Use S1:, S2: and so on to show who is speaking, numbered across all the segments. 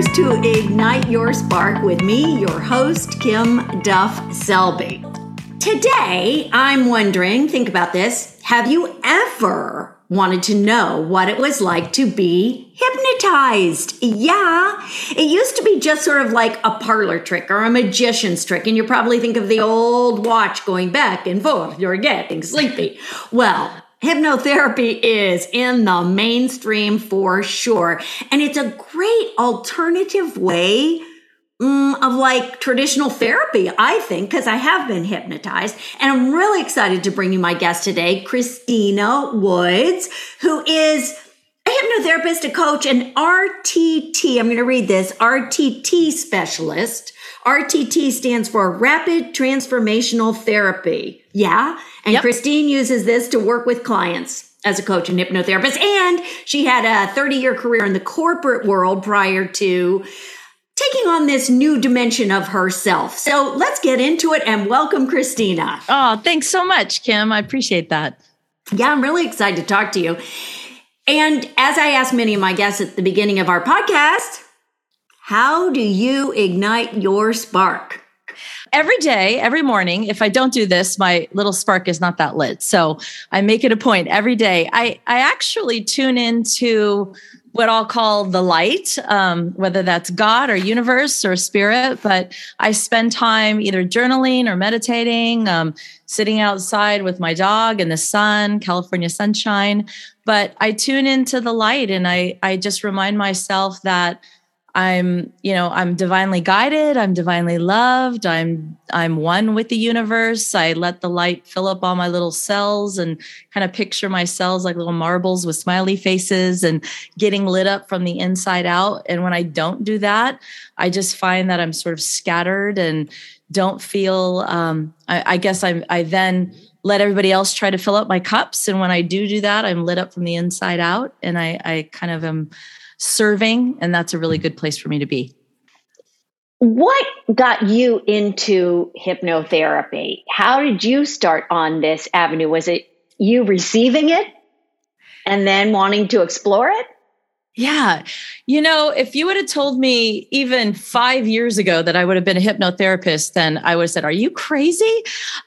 S1: listeners, to Ignite Your Spark with me, your host, Kim Duff Selby. Today, I'm wondering, think about this. Have you ever wanted to know what it was like to be hypnotized? Yeah. It used to be just sort of like a parlor trick or a magician's trick. And you probably think of the old watch going back and forth. You're getting sleepy. Well, Hypnotherapy is in the mainstream for sure. And it's a great alternative way mm, of like traditional therapy, I think, because I have been hypnotized. And I'm really excited to bring you my guest today, Christina Woods, who is a hypnotherapist, a coach, an RTT. I'm going to read this RTT specialist. RTT stands for Rapid Transformational Therapy. Yeah. And yep. Christine uses this to work with clients as a coach and hypnotherapist. And she had a 30 year career in the corporate world prior to taking on this new dimension of herself. So let's get into it and welcome Christina.
S2: Oh, thanks so much, Kim. I appreciate that.
S1: Yeah, I'm really excited to talk to you. And as I asked many of my guests at the beginning of our podcast, how do you ignite your spark?
S2: Every day, every morning, if I don't do this, my little spark is not that lit. So I make it a point every day. I, I actually tune into what I'll call the light, um, whether that's God or universe or spirit. But I spend time either journaling or meditating, um, sitting outside with my dog in the sun, California sunshine. But I tune into the light and I, I just remind myself that I'm, you know, I'm divinely guided, I'm divinely loved, I'm I'm one with the universe. I let the light fill up all my little cells and kind of picture my cells like little marbles with smiley faces and getting lit up from the inside out. And when I don't do that, I just find that I'm sort of scattered and don't feel um, I, I guess I'm I then let everybody else try to fill up my cups. And when I do do that, I'm lit up from the inside out and I I kind of am serving. And that's a really good place for me to be.
S1: What got you into hypnotherapy? How did you start on this avenue? Was it you receiving it and then wanting to explore it?
S2: Yeah. You know, if you would have told me even five years ago that I would have been a hypnotherapist, then I would have said, Are you crazy?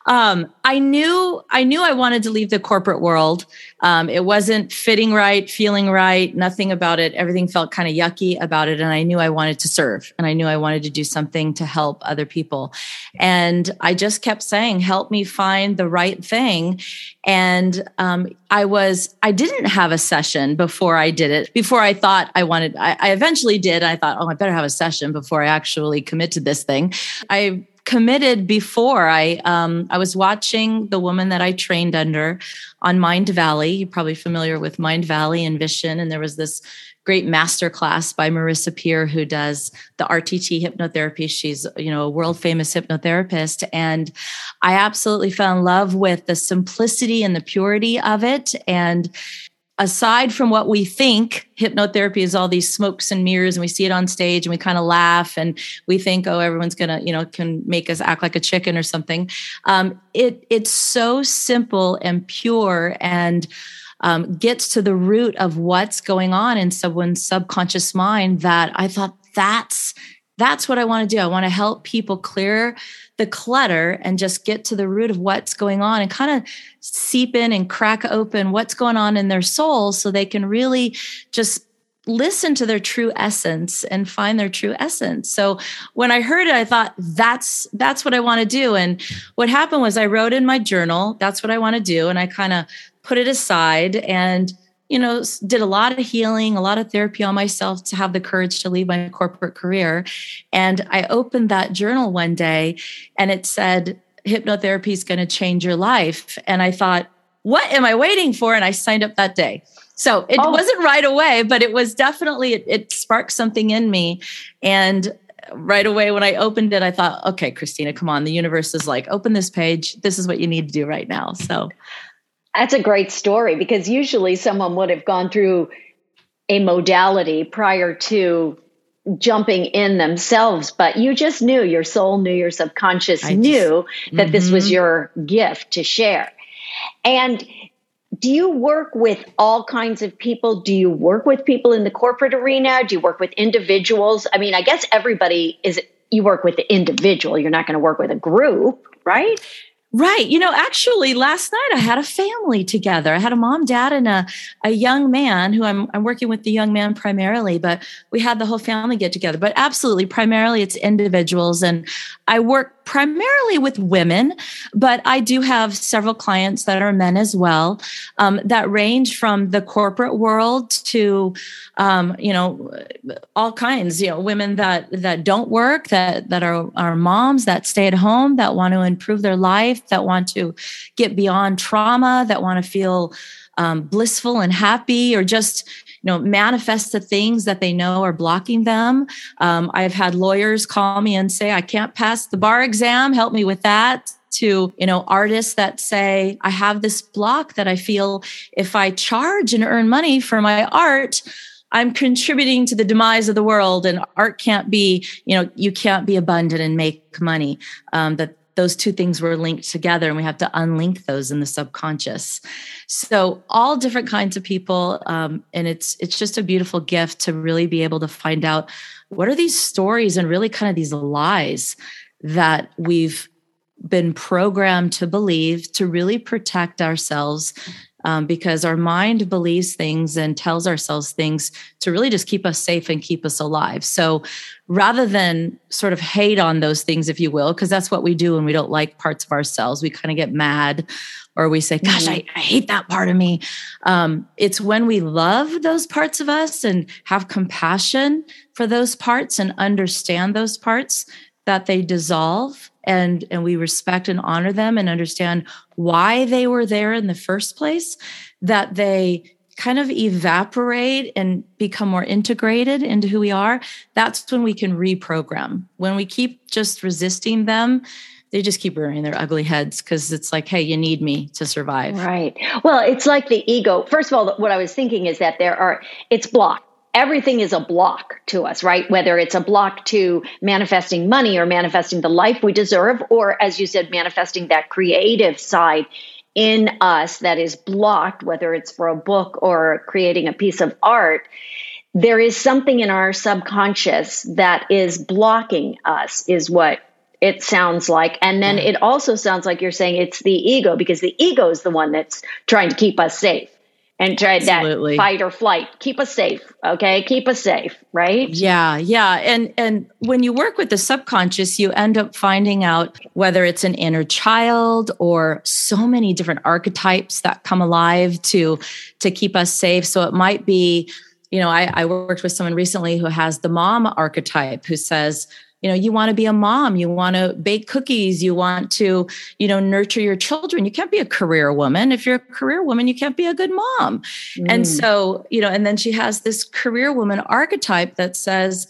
S2: Um, I knew I knew I wanted to leave the corporate world. Um, it wasn't fitting right, feeling right, nothing about it. Everything felt kind of yucky about it. And I knew I wanted to serve and I knew I wanted to do something to help other people. And I just kept saying, help me find the right thing. And um, I was, I didn't have a session before I did it, before I thought I wanted, I, I eventually did. I thought, oh, I better have a session before I actually commit to this thing. I committed before. I um, I was watching the woman that I trained under on Mindvalley You're probably familiar with Mindvalley and Vishen and there was this great master class by Marissa Peer who does the RTT hypnotherapy. She's you know a world famous hypnotherapist, and I absolutely fell in love with the simplicity and the purity of it, and aside from what we think hypnotherapy is all these smokes and mirrors and we see it on stage and we kind of laugh and we think oh everyone's gonna you know can make us act like a chicken or something. Um, it it's so simple and pure and um, gets to the root of what's going on in someone's subconscious mind that i thought that's that's what i want to do. I want to help people clear the clutter and just get to the root of what's going on and kind of seep in and crack open what's going on in their soul so they can really just listen to their true essence and find their true essence. So when I heard it I thought that's that's what I want to do. And what happened was I wrote in my journal that's what I want to do. And I kind of put it aside and you know, did a lot of healing, a lot of therapy on myself to have the courage to leave my corporate career. And I opened that journal one day and it said, hypnotherapy is going to change your life. And I thought, what am I waiting for? And I signed up that day. So it oh. wasn't right away, but it was definitely, it, it sparked something in me. And right away when I opened it, I thought, okay, Christina, come on. The universe is like, open this page. This is what you need to do right now. So
S1: that's a great story because usually someone would have gone through a modality prior to jumping in themselves, but you just knew your soul knew your subconscious I knew just, that mm-hmm. this was mm-hmm. your gift to share. And do you work with all kinds of people? Do you work with people in the corporate arena? Do you work with individuals? I mean, I guess everybody is, you work with the individual. You're not going to work with a group, right?
S2: Right. You know, actually, last night I had a family together. I had a mom, dad, and a, a young man who I'm, I'm working with the young man primarily, but we had the whole family get together. But absolutely, primarily it's individuals. And I work primarily with women, but I do have several clients that are men as well um, that range from the corporate world to, um, you know, all kinds, you know, women that, that don't work, that, that are, are moms that stay at home, that want to improve their life, that want to get beyond trauma, that want to feel um, blissful and happy or just you know manifest the things that they know are blocking them um, i've had lawyers call me and say i can't pass the bar exam help me with that to you know artists that say i have this block that i feel if i charge and earn money for my art I'm contributing to the demise of the world, and art can't be, you know, you can't be abundant and make money. Um, that those two things were linked together and we have to unlink those in the subconscious. So all different kinds of people um, and it's it's just a beautiful gift to really be able to find out what are these stories and really kind of these lies that we've been programmed to believe to really protect ourselves um, because our mind believes things and tells ourselves things to really just keep us safe and keep us alive. So rather than sort of hate on those things, if you will, because that's what we do when we don't like parts of ourselves, we kind of get mad or we say, Gosh, I, mm-hmm. I hate that part of me. Um, it's when we love those parts of us and have compassion for those parts and understand those parts that they dissolve and and we respect and honor them and understand why they were there in the first place that they kind of evaporate and become more integrated into who we are that's when we can reprogram. When we keep just resisting them they just keep rearing their ugly heads because it's like hey you need me to survive.
S1: Right. Well it's like the ego. First of all what i was thinking is that there are it's blocked everything is a block to us, right? Whether it's a block to manifesting money or manifesting the life we deserve, or as you said, manifesting that creative side in us that is blocked, whether it's for a book or creating a piece of art. There is something in our subconscious that is blocking us, is what it sounds like. And then mm. it also sounds like you're saying it's the ego because the ego is the one that's trying to keep us safe and try Absolutely. that fight or flight. Keep us safe, okay? Keep us safe, right?
S2: Yeah, yeah. And and when you work with the subconscious, you end up finding out whether it's an inner child or so many different archetypes that come alive to to keep us safe. So it might be, you know, I, I worked with someone recently who has the mom archetype who says, you know you want to be a mom you want to bake cookies you want to you know nurture your children you can't be a career woman if you're a career woman you can't be a good mom mm. and so you know and then she has this career woman archetype that says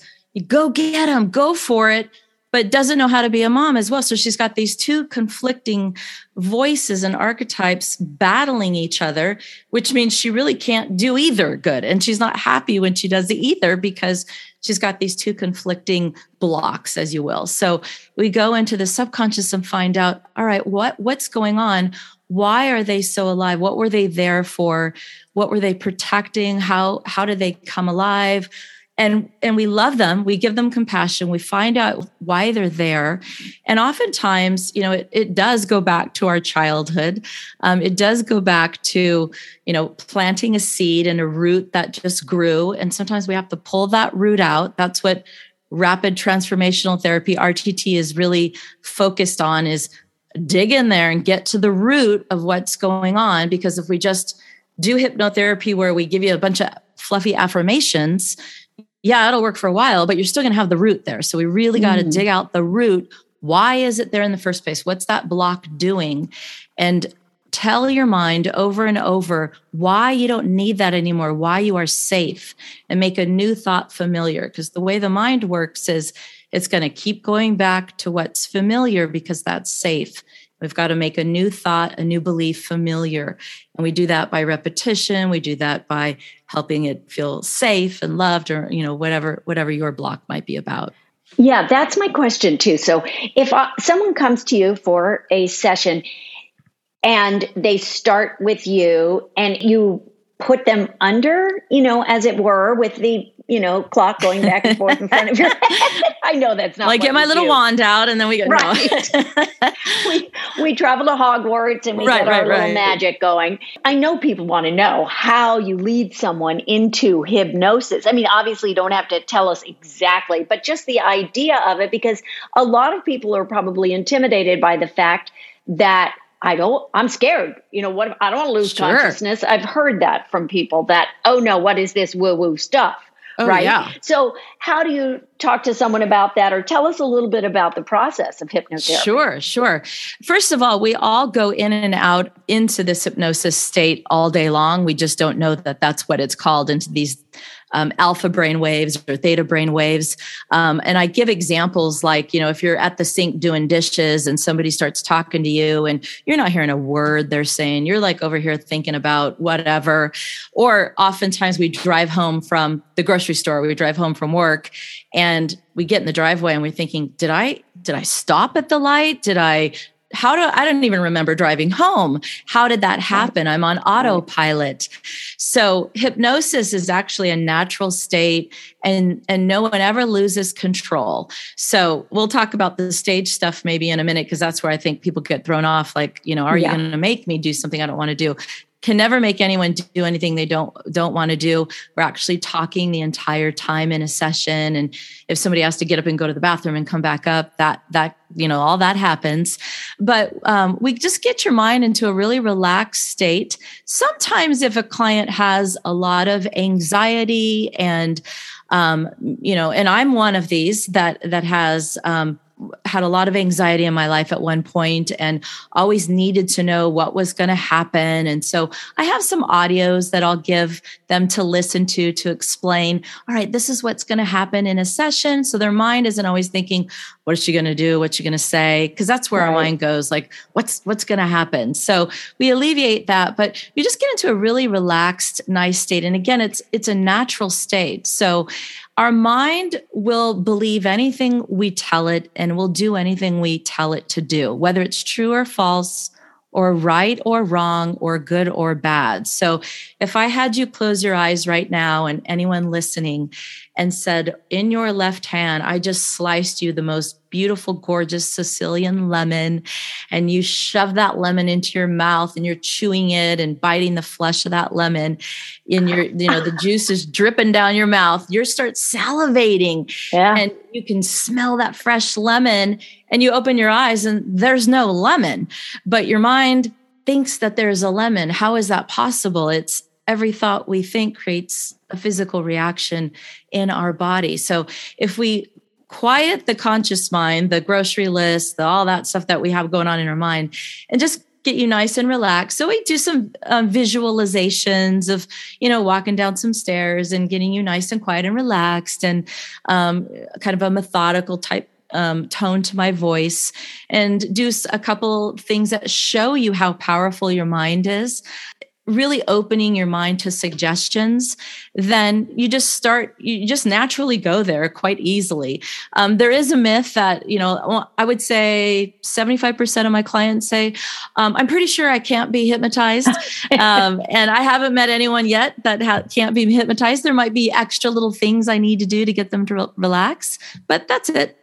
S2: go get them go for it but doesn't know how to be a mom as well. So she's got these two conflicting voices and archetypes battling each other, which means she really can't do either good. And she's not happy when she does the either because she's got these two conflicting blocks, as you will. So we go into the subconscious and find out, all right, what what's going on? Why are they so alive? What were they there for? What were they protecting? How how did they come alive? And and we love them. We give them compassion. We find out why they're there. And oftentimes you know it, it does go back to our childhood. Um, it does go back to you know planting a seed and a root that just grew. And sometimes we have to pull that root out. That's what rapid transformational therapy rtt is really focused on is dig in there and get to the root of what's going on. Because if we just do hypnotherapy where we give you a bunch of fluffy affirmations yeah, it'll work for a while, but you're still going to have the root there. So we really got to mm. dig out the root. Why is it there in the first place? What's that block doing? And tell your mind over and over why you don't need that anymore, why you are safe, and make a new thought familiar. Because the way the mind works is it's going to keep going back to what's familiar because that's safe. We've got to make a new thought, a new belief familiar. And we do that by repetition. We do that by helping it feel safe and loved or, you know, whatever, whatever your block might be about.
S1: Yeah, that's my question too. So if uh, someone comes to you for a session, and they start with you and you put them under, you know, as it were, with the you know clock going back and forth in front of your head. I know that's not
S2: like get my little
S1: do.
S2: wand out and then we go. Right.
S1: No. we we travel to Hogwarts and we right, get our right, little magic going. I know people want to know how you lead someone into hypnosis. I mean, obviously, you don't have to tell us exactly, but just the idea of it, because a lot of people are probably intimidated by the fact that I don't, I'm scared. You know, what, I don't want to lose sure. consciousness. I've heard that from people that, oh no, what is this woo woo stuff?
S2: Oh,
S1: right.
S2: Yeah.
S1: So, how do you talk to someone about that, or tell us a little bit about the process of hypnotherapy?
S2: Sure, sure. First of all, we all go in and out into this hypnosis state all day long. We just don't know that that's what it's called into these um, alpha brain waves or theta brain waves. Um, and I give examples like, you know, if you're at the sink doing dishes and somebody starts talking to you and you're not hearing a word they're saying, you're like over here thinking about whatever. Or oftentimes we drive home from the grocery store, we drive home from work and we get in the driveway and we're thinking, did I, did I stop at the light? Did I how do I don't even remember driving home. How did that happen? I'm on autopilot. So hypnosis is actually a natural state and and no one ever loses control. So we'll talk about the stage stuff maybe in a minute because that's where I think people get thrown off like, you know, are yeah. you going to make me do something I don't want to do? Can never make anyone do anything they don't don't want to do. We're actually talking the entire time in a session, and if somebody has to get up and go to the bathroom and come back up, that that you know all that happens. But um, we just get your mind into a really relaxed state. Sometimes, if a client has a lot of anxiety and um, you know, and I'm one of these that that has um, had a lot of anxiety in my life at one point and always needed to know what was going to happen. And so I have some audios that I'll give them to listen to to explain, all right, this is what's going to happen in a session. So their mind isn't always thinking, what is she going to do? What's she going to say? Because that's where right. our mind goes, like, what's what's going to happen? So we alleviate that, but we just get into a really relaxed, nice state. And again, it's it's a natural state. So our mind will believe anything we tell it and will do anything we tell it to do, whether it's true or false, or right or wrong, or good or bad. So if I had you close your eyes right now and anyone listening and said, In your left hand, I just sliced you the most beautiful, gorgeous Sicilian lemon. And you shove that lemon into your mouth and you're chewing it and biting the flesh of that lemon. And your, you know, the juice is dripping down your mouth. You start salivating. Yeah. And you can smell that fresh lemon. And you open your eyes and there's no lemon. But your mind thinks that there's a lemon. How is that possible? It's every thought we think creates a physical reaction in our body. So if we quiet the conscious mind, the grocery list, the, all that stuff that we have going on in our mind, and just get you nice and relaxed. So we do some um, visualizations of, you know, walking down some stairs and getting you nice and quiet and relaxed, and um, kind of a methodical type um, tone to my voice and do a couple things that show you how powerful your mind is really opening your mind to suggestions, then you just start, you just naturally go there quite easily. Um, there is a myth that, you know, I would say 75% of my clients say, um, I'm pretty sure I can't be hypnotized. um, and I haven't met anyone yet that ha- can't be hypnotized. There might be extra little things I need to do to get them to re- relax, but that's it.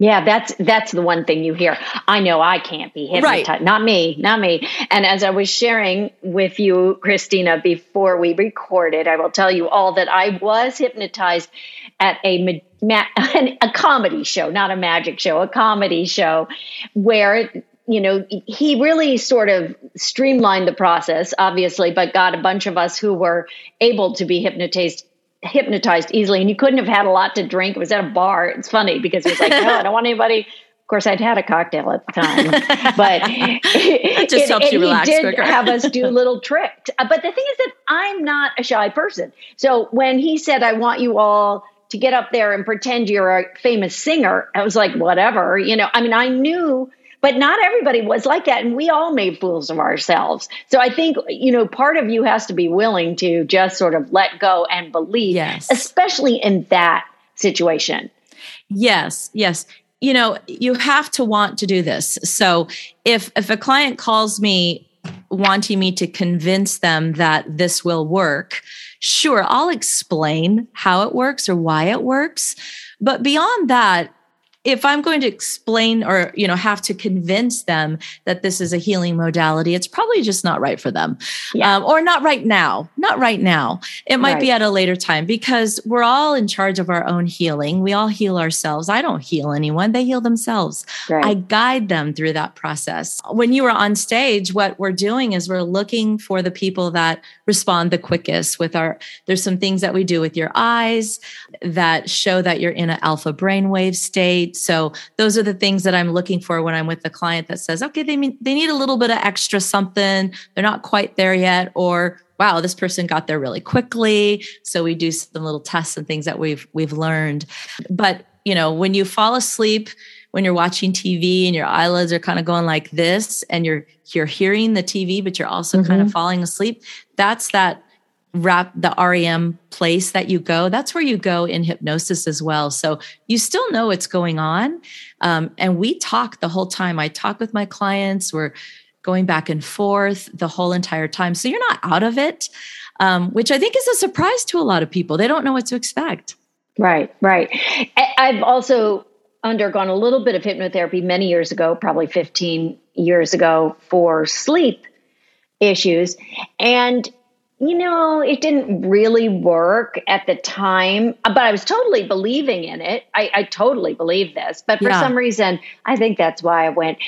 S1: Yeah, that's that's the one thing you hear. I know I can't be hypnotized. Right. Not me, not me. And as I was sharing with you, Christina, before we recorded, I will tell you all that I was hypnotized at a a comedy show, not a magic show, a comedy show, where you know he really sort of streamlined the process, obviously, but got a bunch of us who were able to be hypnotized hypnotized easily and you couldn't have had a lot to drink. It was at a bar. It's funny because it was like, no, I don't want anybody. Of course, I'd had a cocktail at the time, but
S2: it just it, helps you relax.
S1: He did
S2: quicker.
S1: have us do little tricks. Uh, but the thing is that I'm not a shy person. So when he said, "I want you all to get up there and pretend you're a famous singer," I was like, "Whatever." You know, I mean, I knew but not everybody was like that. And we all made fools of ourselves. So I think, you know, part of you has to be willing to just sort of let go and believe,
S2: yes.
S1: especially in that situation.
S2: Yes, yes. you know, you have to want to do this. So if if a client calls me wanting me to convince them that this will work, sure, I'll explain how it works or why it works. But beyond that, if I'm going to explain or you know have to convince them that this is a healing modality, it's probably just not right for them, yeah. um, or not right now. Not right now. It might right. be at a later time because we're all in charge of our own healing. We all heal ourselves. I don't heal anyone; they heal themselves. Right. I guide them through that process. When you are on stage, what we're doing is we're looking for the people that respond the quickest. With our, there's some things that we do with your eyes that show that you're in an alpha brainwave state so those are the things that I'm looking for when I'm with the client that says, okay, they mean, they need a little bit of extra something. They're not quite there yet, or wow, this person got there really quickly. So we do some little tests and things that we've we've learned. But you know, when you fall asleep, when you're watching TV and your eyelids are kind of going like this, and you're you're hearing the TV, but you're also mm-hmm. kind of falling asleep, that's that wrap the REM place that you go, that's where you go in hypnosis as well. So you still know what's going on. Um, and we talk the whole time. I talk with my clients. We're going back and forth the whole entire time. So you're not out of it, um, which I think is a surprise to a lot of people. They don't know what to expect.
S1: Right, right. I've also undergone a little bit of hypnotherapy many years ago, probably 15 years ago, for sleep issues. And you know, it didn't really work at the time, uh, but I was totally believing in it. I, I totally believe this, but for yeah. some reason, I think that's why I went.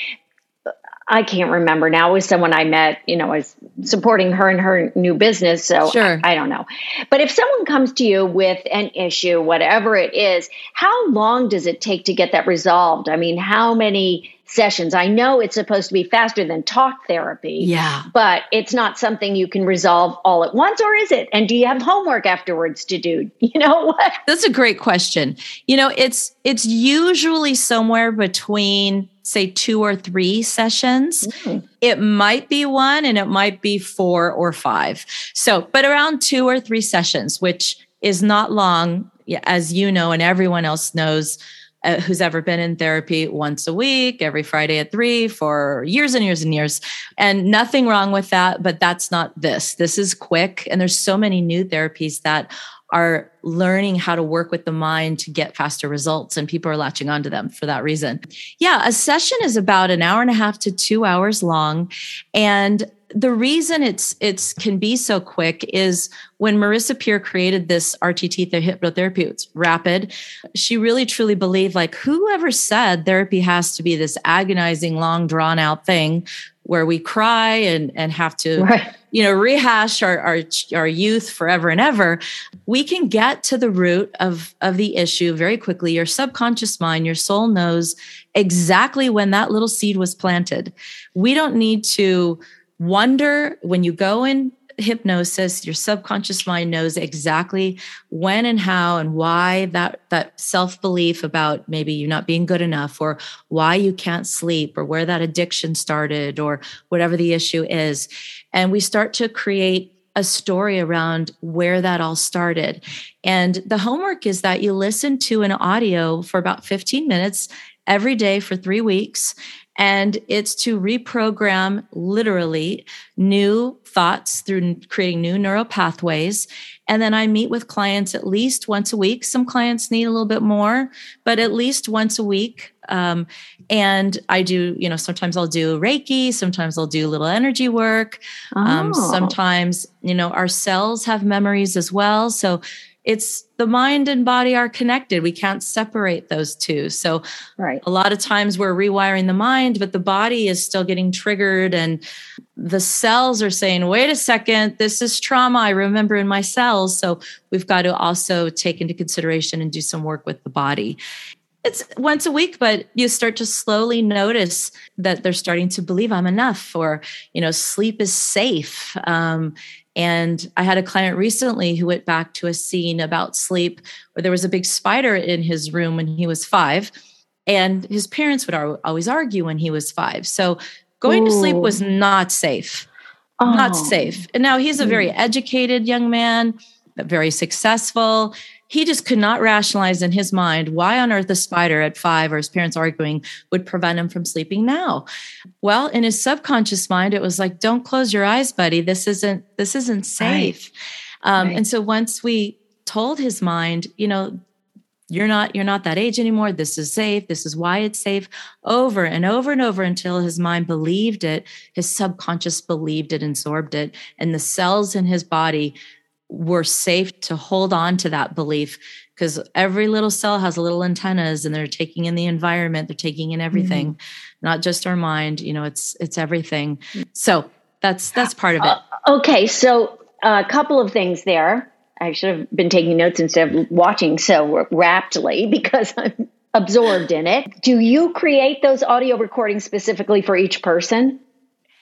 S1: Uh, I can't remember now. It was someone I met, you know, I was supporting her in her new business. So sure. I, I don't know. But if someone comes to you with an issue, whatever it is, how long does it take to get that resolved? I mean, how many sessions. I know it's supposed to be faster than talk therapy.
S2: Yeah.
S1: But it's not something you can resolve all at once, or is it? And do you have homework afterwards to do? You know what?
S2: That's a great question. You know, it's it's usually somewhere between say two or three sessions. Mm. It might be one and it might be four or five. So, but around two or three sessions, which is not long, as you know, and everyone else knows uh, who's ever been in therapy once a week, every Friday at three for years and years and years. And nothing wrong with that, but that's not this. This is quick. And there's so many new therapies that are learning how to work with the mind to get faster results and people are latching onto them for that reason. Yeah, a session is about an hour and a half to 2 hours long and the reason it's it's can be so quick is when Marissa Peer created this RTT the hypnotherapy, it's rapid. She really truly believed like whoever said therapy has to be this agonizing, long, drawn out thing where we cry and and have to right. you know rehash our, our our youth forever and ever we can get to the root of of the issue very quickly your subconscious mind your soul knows exactly when that little seed was planted we don't need to wonder when you go in hypnosis your subconscious mind knows exactly when and how and why that that self-belief about maybe you not being good enough or why you can't sleep or where that addiction started or whatever the issue is. And we start to create a story around where that all started. And the homework is that you listen to an audio for about 15 minutes every day for 3 weeks and it's to reprogram literally new thoughts through creating new neural pathways. And then I meet with clients at least once a week. Some clients need a little bit more, but at least once a week. Um, and I do, you know, sometimes I'll do Reiki, sometimes I'll do a little energy work. Um, oh. Um, sometimes, you know, our cells have memories as well. So it's the mind and body are connected. We can't separate those two. So, right. a lot of times we're rewiring the mind, but the body is still getting triggered, and the cells are saying, wait a second, this is trauma I remember in my cells. So, we've got to also take into consideration and do some work with the body. It's once a week, but you start to slowly notice that they're starting to believe I'm enough, or, you know, sleep is safe. Um, and I had a client recently who went back to a scene about sleep where there was a big spider in his room when he was five. And his parents would always argue when he was five. So going Ooh. to sleep was not safe. Oh. Not safe. And now he's a very mm. educated young man, very successful. He just could not rationalize in his mind why on earth a spider at five or his parents arguing would prevent him from sleeping now. Well in his subconscious mind it was like don't close your eyes buddy. This isn't this isn't safe. Right. Um, right. and so once we told his mind you know you're not you're not that age anymore. This is safe. This is why it's safe over and over and over until his mind believed it his subconscious believed it absorbed it and the cells in his body were safe to hold on to that belief because every little cell has little antennas and they're taking in the environment they're taking in everything mm-hmm. not just our mind you know it's it's everything. So that's that's part of it. Uh,
S1: okay so a couple of things there. I should have been taking notes instead of watching so raptly because i'm absorbed in it. Do you create those audio recordings specifically for each person?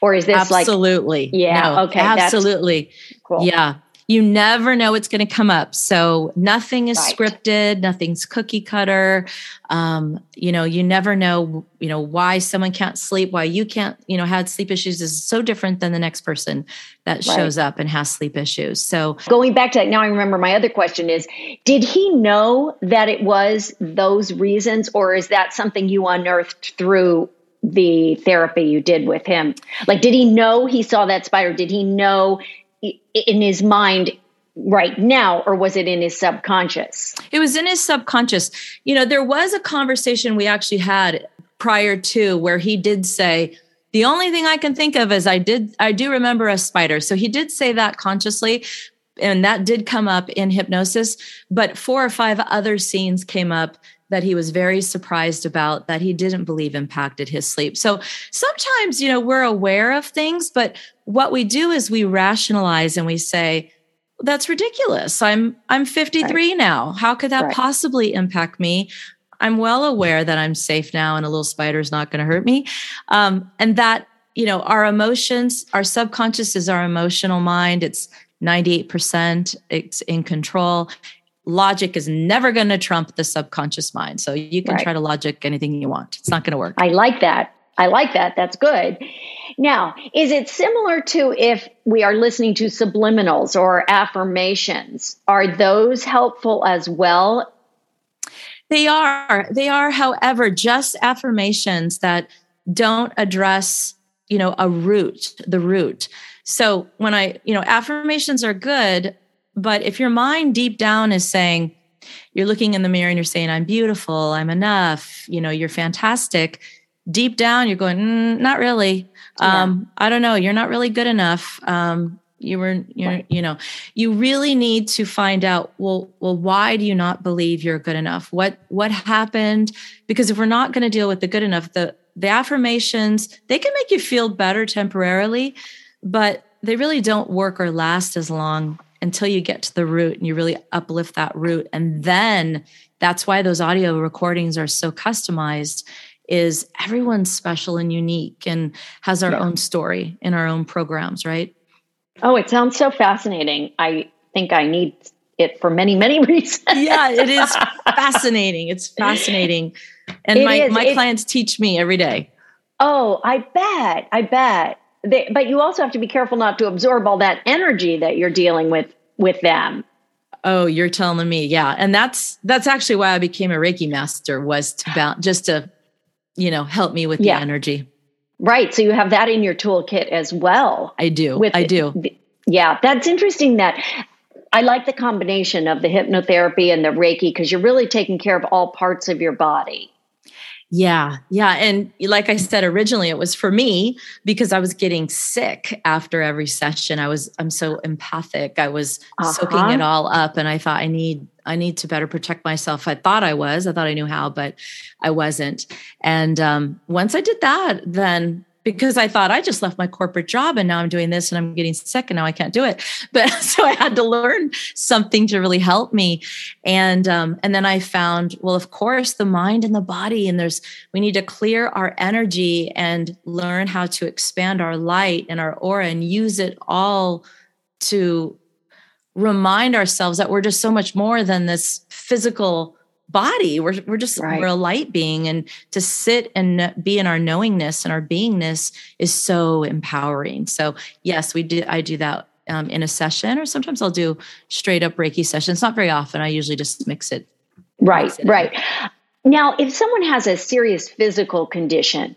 S1: Or is this
S2: absolutely.
S1: like
S2: absolutely.
S1: Yeah
S2: no,
S1: okay
S2: absolutely. Cool. yeah you never know what's going to come up. So nothing is right. scripted, nothing's cookie cutter. Um, you know, you never know, you know, why someone can't sleep, why you can't, you know, had sleep issues is so different than the next person that right. shows up and has sleep issues. So
S1: going back to that, now I remember my other question is, did he know that it was those reasons, or is that something you unearthed through the therapy you did with him? Like, did he know he saw that spider? Did he know in his mind right now or was it in his subconscious?
S2: It was in his subconscious. You know there was a conversation we actually had prior to where he did say the only thing i can think of is i did i do remember a spider. So he did say that consciously and that did come up in hypnosis but four or five other scenes came up that he was very surprised about that he didn't believe impacted his sleep. So sometimes, you know, we're aware of things, but what we do is we rationalize and we say, that's ridiculous. I'm I'm 53 right. now. How could that right. possibly impact me? I'm well aware that I'm safe now and a little spider's not going to hurt me. Um, and that, you know, our emotions, our subconscious is our emotional mind. It's 98%, it's in control logic is never going to trump the subconscious mind. So you can right. try to logic anything you want. It's not going to work.
S1: I like that. I like that. That's good. Now, is it similar to if we are listening to subliminals or affirmations? Are those helpful as well?
S2: They are. They are, however, just affirmations that don't address, you know, a root, the root. So when I, you know, affirmations are good but if your mind deep down is saying, you're looking in the mirror and you're saying, I'm beautiful, I'm enough, you know, you're fantastic. Deep down, you're going, mm, not really. Yeah. Um, I don't know. You're not really good enough. Um, you were, you're, right. you know, you really need to find out, well, well, why do you not believe you're good enough? What, what happened? Because if we're not going to deal with the good enough, the, the affirmations, they can make you feel better temporarily, but they really don't work or last as long until you get to the root and you really uplift that root and then that's why those audio recordings are so customized is everyone's special and unique and has our yeah. own story in our own programs right?
S1: Oh it sounds so fascinating. I think i need it for many many reasons.
S2: Yeah it is fascinating. It's fascinating. And it my is. my it, clients teach me every day.
S1: Oh i bet. I bet. They, but you also have to be careful not to absorb all that energy that you're dealing with with them.
S2: Oh, you're telling me, yeah, and that's that's actually why I became a Reiki master was to bounce, just to, you know, help me with yeah. the energy.
S1: Right. So you have that in your toolkit as well.
S2: I do. With I do.
S1: Yeah, that's interesting. That I like the combination of the hypnotherapy and the Reiki because you're really taking care of all parts of your body.
S2: Yeah. Yeah. And like I said, originally it was for me because I was getting sick after every session. I was, I'm so empathic. I was uh-huh. soaking it all up and I thought I need, I need to better protect myself. I thought I was, I thought I knew how, but I wasn't. And um, once I did that, then because I thought I just left my corporate job and now I'm doing this and I'm getting sick and now I can't do it. But so I had to learn something to really help me. And um, and then I found, well, of course, the mind and the body, and there's we need to clear our energy and learn how to expand our light and our aura and use it all to remind ourselves that we're just so much more than this physical body we're, we're just right. we're a light being and to sit and be in our knowingness and our beingness is so empowering so yes we do i do that um, in a session, or sometimes I'll do straight up Reiki sessions. Not very often. I usually just mix it.
S1: Right, mix it right. Now, if someone has a serious physical condition,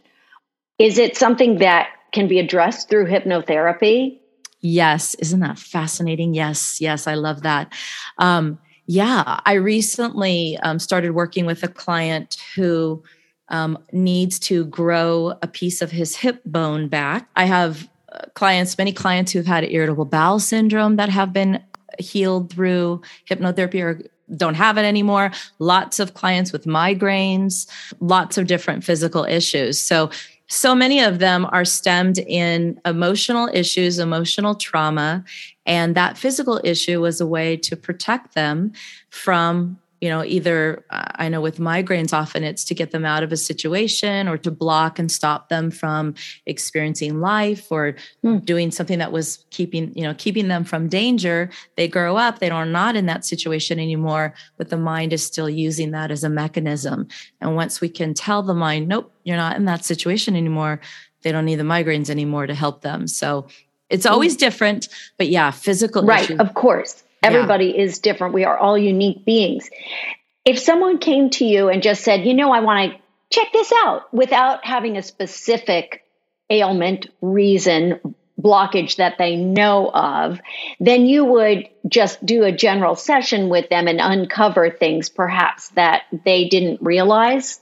S1: is it something that can be addressed through hypnotherapy?
S2: Yes. Isn't that fascinating? Yes. Yes. I love that. Um, yeah. I recently um, started working with a client who um, needs to grow a piece of his hip bone back. I have uh, clients, many clients who've had irritable bowel syndrome that have been healed through hypnotherapy or don't have it anymore. Lots of clients with migraines, lots of different physical issues. So so many of them are stemmed in emotional issues, emotional trauma. And that physical issue was a way to protect them from you know either i know with migraines often it's to get them out of a situation or to block and stop them from experiencing life or mm. doing something that was keeping you know keeping them from danger. They grow up they are not in that situation anymore but the mind is still using that as a mechanism. And once we can tell the mind nope you're not in that situation anymore they don't need the migraines anymore to help them. So it's always different but yeah physical
S1: right
S2: issues.
S1: of course Everybody yeah. is different. We are all unique beings. If someone came to you and just said, you know, I want to check this out without having a specific ailment, reason, blockage that they know of, then you would just do a general session with them and uncover things perhaps that they didn't realize.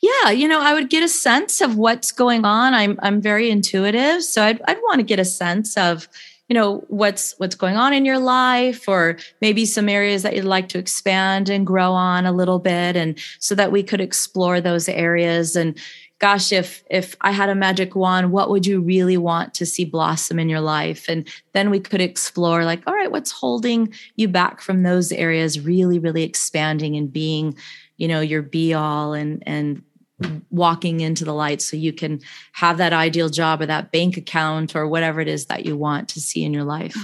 S2: Yeah, you know, I would get a sense of what's going on. I'm I'm very intuitive, so I'd I'd want to get a sense of you know what's what's going on in your life or maybe some areas that you'd like to expand and grow on a little bit and so that we could explore those areas. And gosh if if i had a magic wand what would you really want to see blossom in your life? And then we could explore like all right what's holding you back from those areas really really expanding and being you know your be all and and walking into the light so you can have that ideal job or that bank account or whatever it is that you want to see in your life.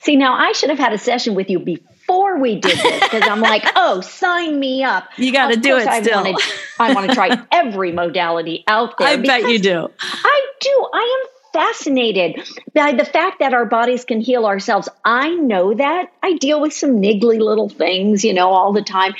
S1: See, now I should have had a session with you before we did this because I'm like, oh, sign me up.
S2: You got to do it
S1: I
S2: still.
S1: Wanted, I want to try every modality out there.
S2: I bet you do.
S1: I do. I am fascinated by the fact that our bodies can heal ourselves. I know that. I deal with some niggly little things, you know, all the time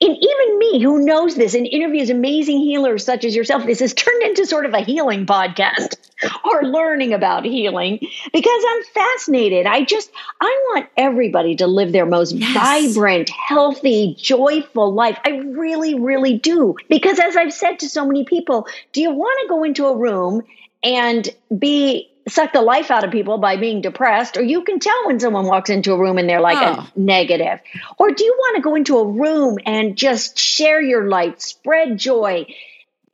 S1: and even me who knows this and interviews amazing healers such as yourself this has turned into sort of a healing podcast or learning about healing because i'm fascinated. I just i want everybody to live their most yes. vibrant healthy joyful life. I really really do. Because as i've said to so many people do you want to go into a room and be suck the life out of people by being depressed, or you can tell when someone walks into a room and they're like oh. a negative. Or do you want to go into a room and just share your light, spread joy?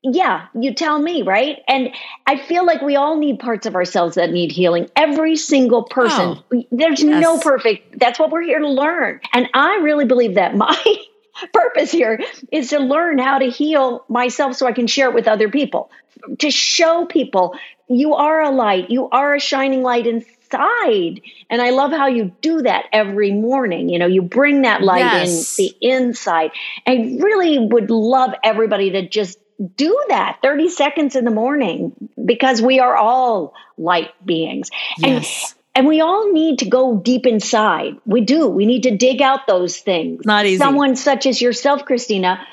S1: Yeah, you tell me, right? And I feel like we all need parts of ourselves that need healing. Every single person. Oh. There's yes. no perfect. That's what we're here to learn. And I really believe that my purpose here is to learn how to heal myself so I can share it with other people. To show people you are a light, you are a shining light inside. And I love how you do that every morning. You know, you bring that light yes. in the inside. I really would love everybody to just do that 30 seconds in the morning because we are all light beings. Yes. And and we all need to go deep inside. We do. We need to dig out those things.
S2: Not easy.
S1: Someone such as yourself, Christina,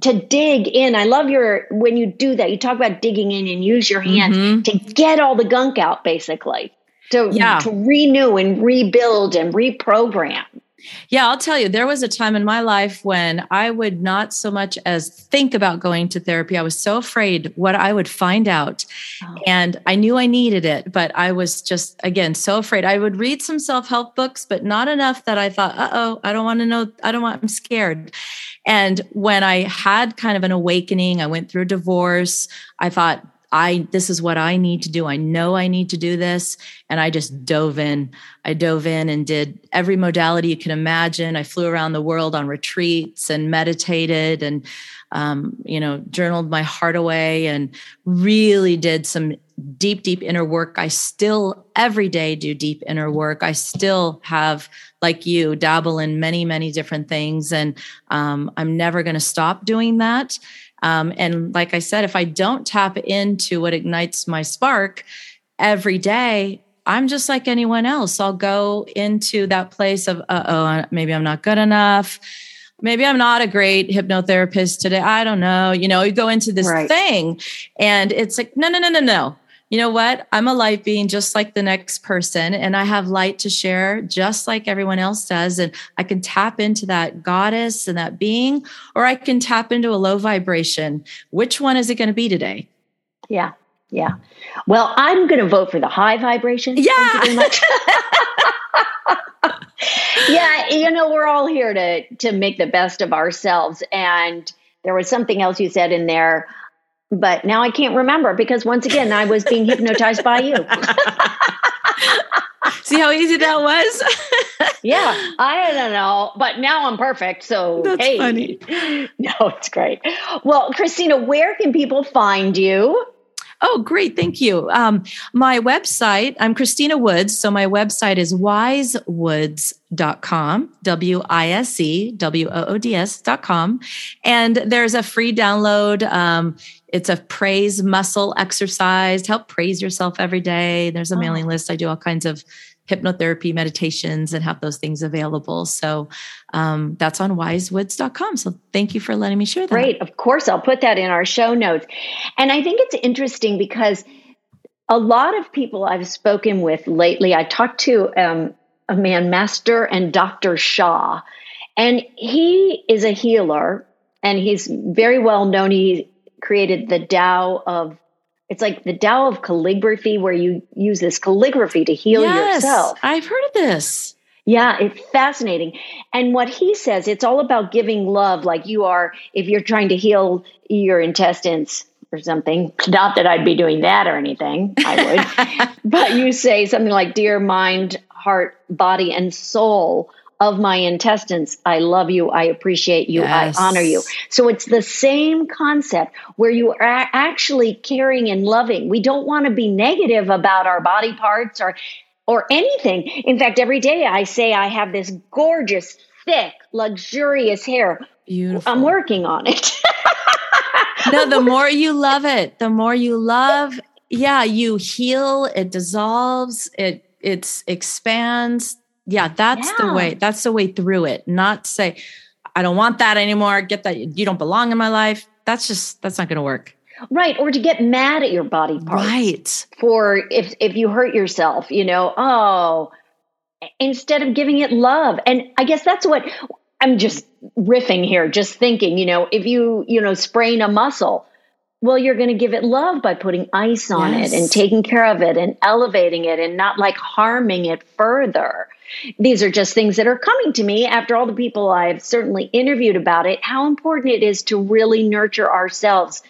S1: to dig in. I love your when you do that. You talk about digging in and use your hands mm-hmm. to get all the gunk out, basically. To, yeah. to renew and rebuild and reprogram.
S2: Yeah, I'll tell you, there was a time in my life when I would not so much as think about going to therapy. I was so afraid what I would find out. Oh. And I knew I needed it, but I was just, again, so afraid. I would read some self help books, but not enough that I thought, uh oh, I don't want to know. I don't want, I'm scared. And when I had kind of an awakening, I went through a divorce. I thought, I this is what I need to do. I know I need to do this and I just dove in. I dove in and did every modality you can imagine. I flew around the world on retreats and meditated and um, you know, journaled my heart away and really did some deep, deep inner work. I still every day do deep inner work. I still have, like you, dabble in many, many different things. And um, I'm never going to stop doing that. Um, and like I said, if I don't tap into what ignites my spark every day, I'm just like anyone else. I'll go into that place of, oh, maybe I'm not good enough. Maybe I'm not a great hypnotherapist today. I don't know. You know, you go into this right. thing and it's like, no, no, no, no, no. You know what? I'm a light being just like the next person, and I have light to share just like everyone else does. And I can tap into that goddess and that being, or I can tap into a low vibration. Which one is it going to be today?
S1: Yeah. Yeah. Well, I'm going to vote for the high vibration.
S2: Yeah.
S1: yeah, you know, we're all here to to make the best of ourselves and there was something else you said in there but now I can't remember because once again I was being hypnotized by you.
S2: See how easy that was?
S1: yeah, I don't know, but now I'm perfect. So
S2: That's
S1: hey,
S2: funny.
S1: No, it's great. Well, Christina, where can people find you?
S2: Oh, great. Thank you. Um, my website, I'm Christina Woods. So my website is wisewoods.com, W I S E W O O D S.com. And there's a free download. Um, it's a praise muscle exercise. Help praise yourself every day. There's a mailing oh. list. I do all kinds of hypnotherapy meditations and have those things available. So um, that's on wisewoods.com. So thank you for letting me share that.
S1: Great. Of course, I'll put that in our show notes. And I think it's interesting because a lot of people I've spoken with lately, I talked to um, a man, Master and Dr. Sha, and he is a healer and he's very well known. He created the Tao of it's like the Tao of calligraphy, where you use this calligraphy to heal
S2: yes,
S1: yourself.
S2: I've heard of this.
S1: Yeah, it's fascinating. And what he says, it's all about giving love, like you are, if you're trying to heal your intestines or something. Not that I'd be doing that or anything, I would. but you say something like, Dear mind, heart, body, and soul, of my intestines. I love you. I appreciate you. Yes. I honor you. So it's the same concept where you are actually caring and loving. We don't want to be negative about our body parts or or anything. In fact, every day I say I have this gorgeous, thick, luxurious hair.
S2: Beautiful.
S1: I'm working on it.
S2: no, the more you love it, the more you love, yeah, you heal, it dissolves, it it expands yeah, that's yeah. the way. That's the way through it. Not say, I don't want that anymore. Get that. You don't belong in my life. That's just, that's not going to work.
S1: Right. Or to get mad at your body parts.
S2: Right.
S1: For if, if you hurt yourself, you know, oh, instead of giving it love. And I guess that's what I'm just riffing here, just thinking, you know, if you, you know, sprain a muscle, well, you're going to give it love by putting ice on yes. it and taking care of it and elevating it and not like harming it further. These are just things that are coming to me after all the people I've certainly interviewed about it, how important it is to really nurture ourselves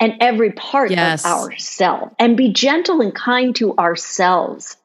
S1: and every part yes. of ourselves and be gentle and kind to ourselves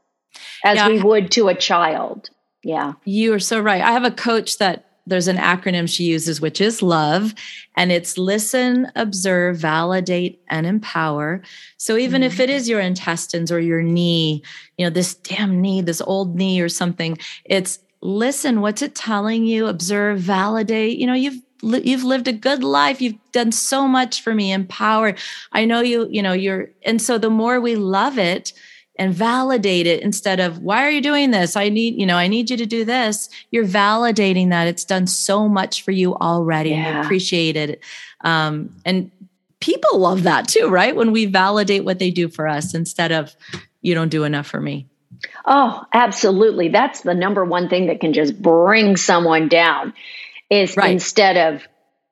S1: as yeah. we would to a child. Yeah.
S2: You are so right. I have a coach that there's an acronym she uses, which is LOVE, and it's listen, observe, validate, and empower. So even mm-hmm. if it is your intestines or your knee, you know, this damn knee, this old knee or something, it's listen, what's it telling you? Observe, validate. You know, you've you've lived a good life you've done so much for me empower i know you you know you're and so the more we love it and validate it instead of why are you doing this? I need you know i need you to do this. You're validating that it's done so much for you already yeah. and you appreciate it. Um, and people love that too right? When we validate what they do for us instead of you don't do enough for me.
S1: Oh absolutely. That's the number one thing that can just bring someone down is right. instead of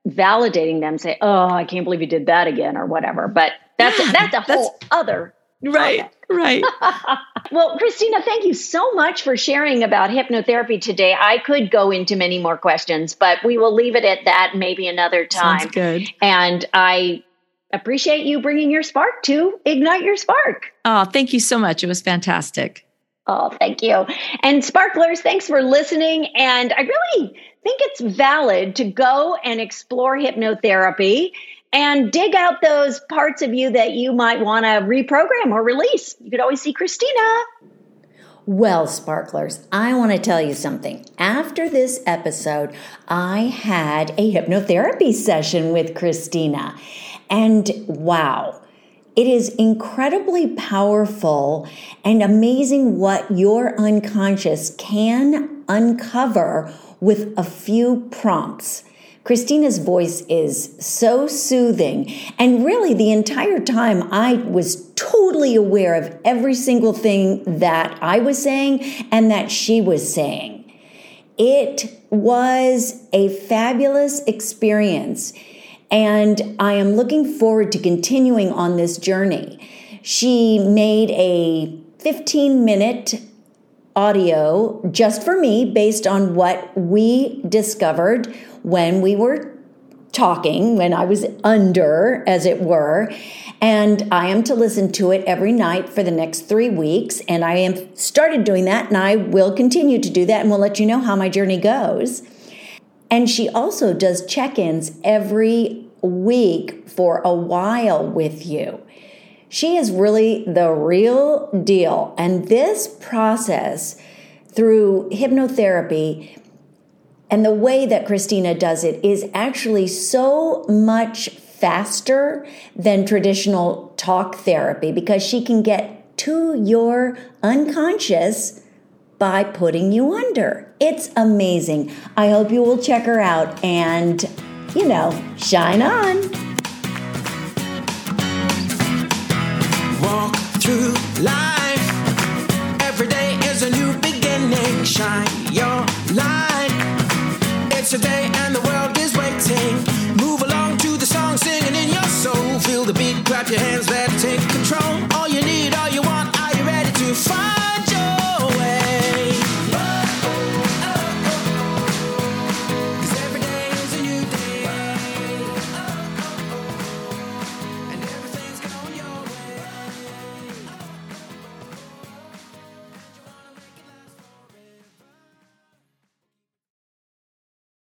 S1: validating them say oh i can't believe you did that again or whatever. But that's yeah, that's a whole that's, other
S2: right right.
S1: Well christina thank you so much for sharing about hypnotherapy today. I could go into many more questions but we will leave it at that maybe another time.
S2: Sounds good.
S1: And i appreciate you bringing your spark to ignite your spark.
S2: Oh thank you so much. It was fantastic.
S1: Oh, thank you. And sparklers, thanks for listening. And I really think it's valid to go and explore hypnotherapy and dig out those parts of you that you might want to reprogram or release. You could always see Christina. Well, sparklers, I want to tell you something. After this episode, I had a hypnotherapy session with Christina. And wow,
S3: It is incredibly powerful and amazing what your unconscious can uncover with a few prompts. Christina's voice is so soothing. And really, the entire time, I was totally aware of every single thing that I was saying and that she was saying. It was a fabulous experience. And I am looking forward to continuing on this journey. She made a 15 minute audio just for me based on what we discovered when we were talking, when I was under, as it were. And I am to listen to it every night for the next three weeks. And I am started doing that, and I will continue to do that, and we'll let you know how my journey goes. And she also does check ins every week for a while with you. She is really the real deal. And this process through hypnotherapy and the way that Christina does it is actually so much faster than traditional talk therapy because she can get to your unconscious by putting you under. It's amazing. I hope you will check her out and, you know, shine on.
S4: life. Every day is a new beginning. Shine your light. It's a day and the world is waiting.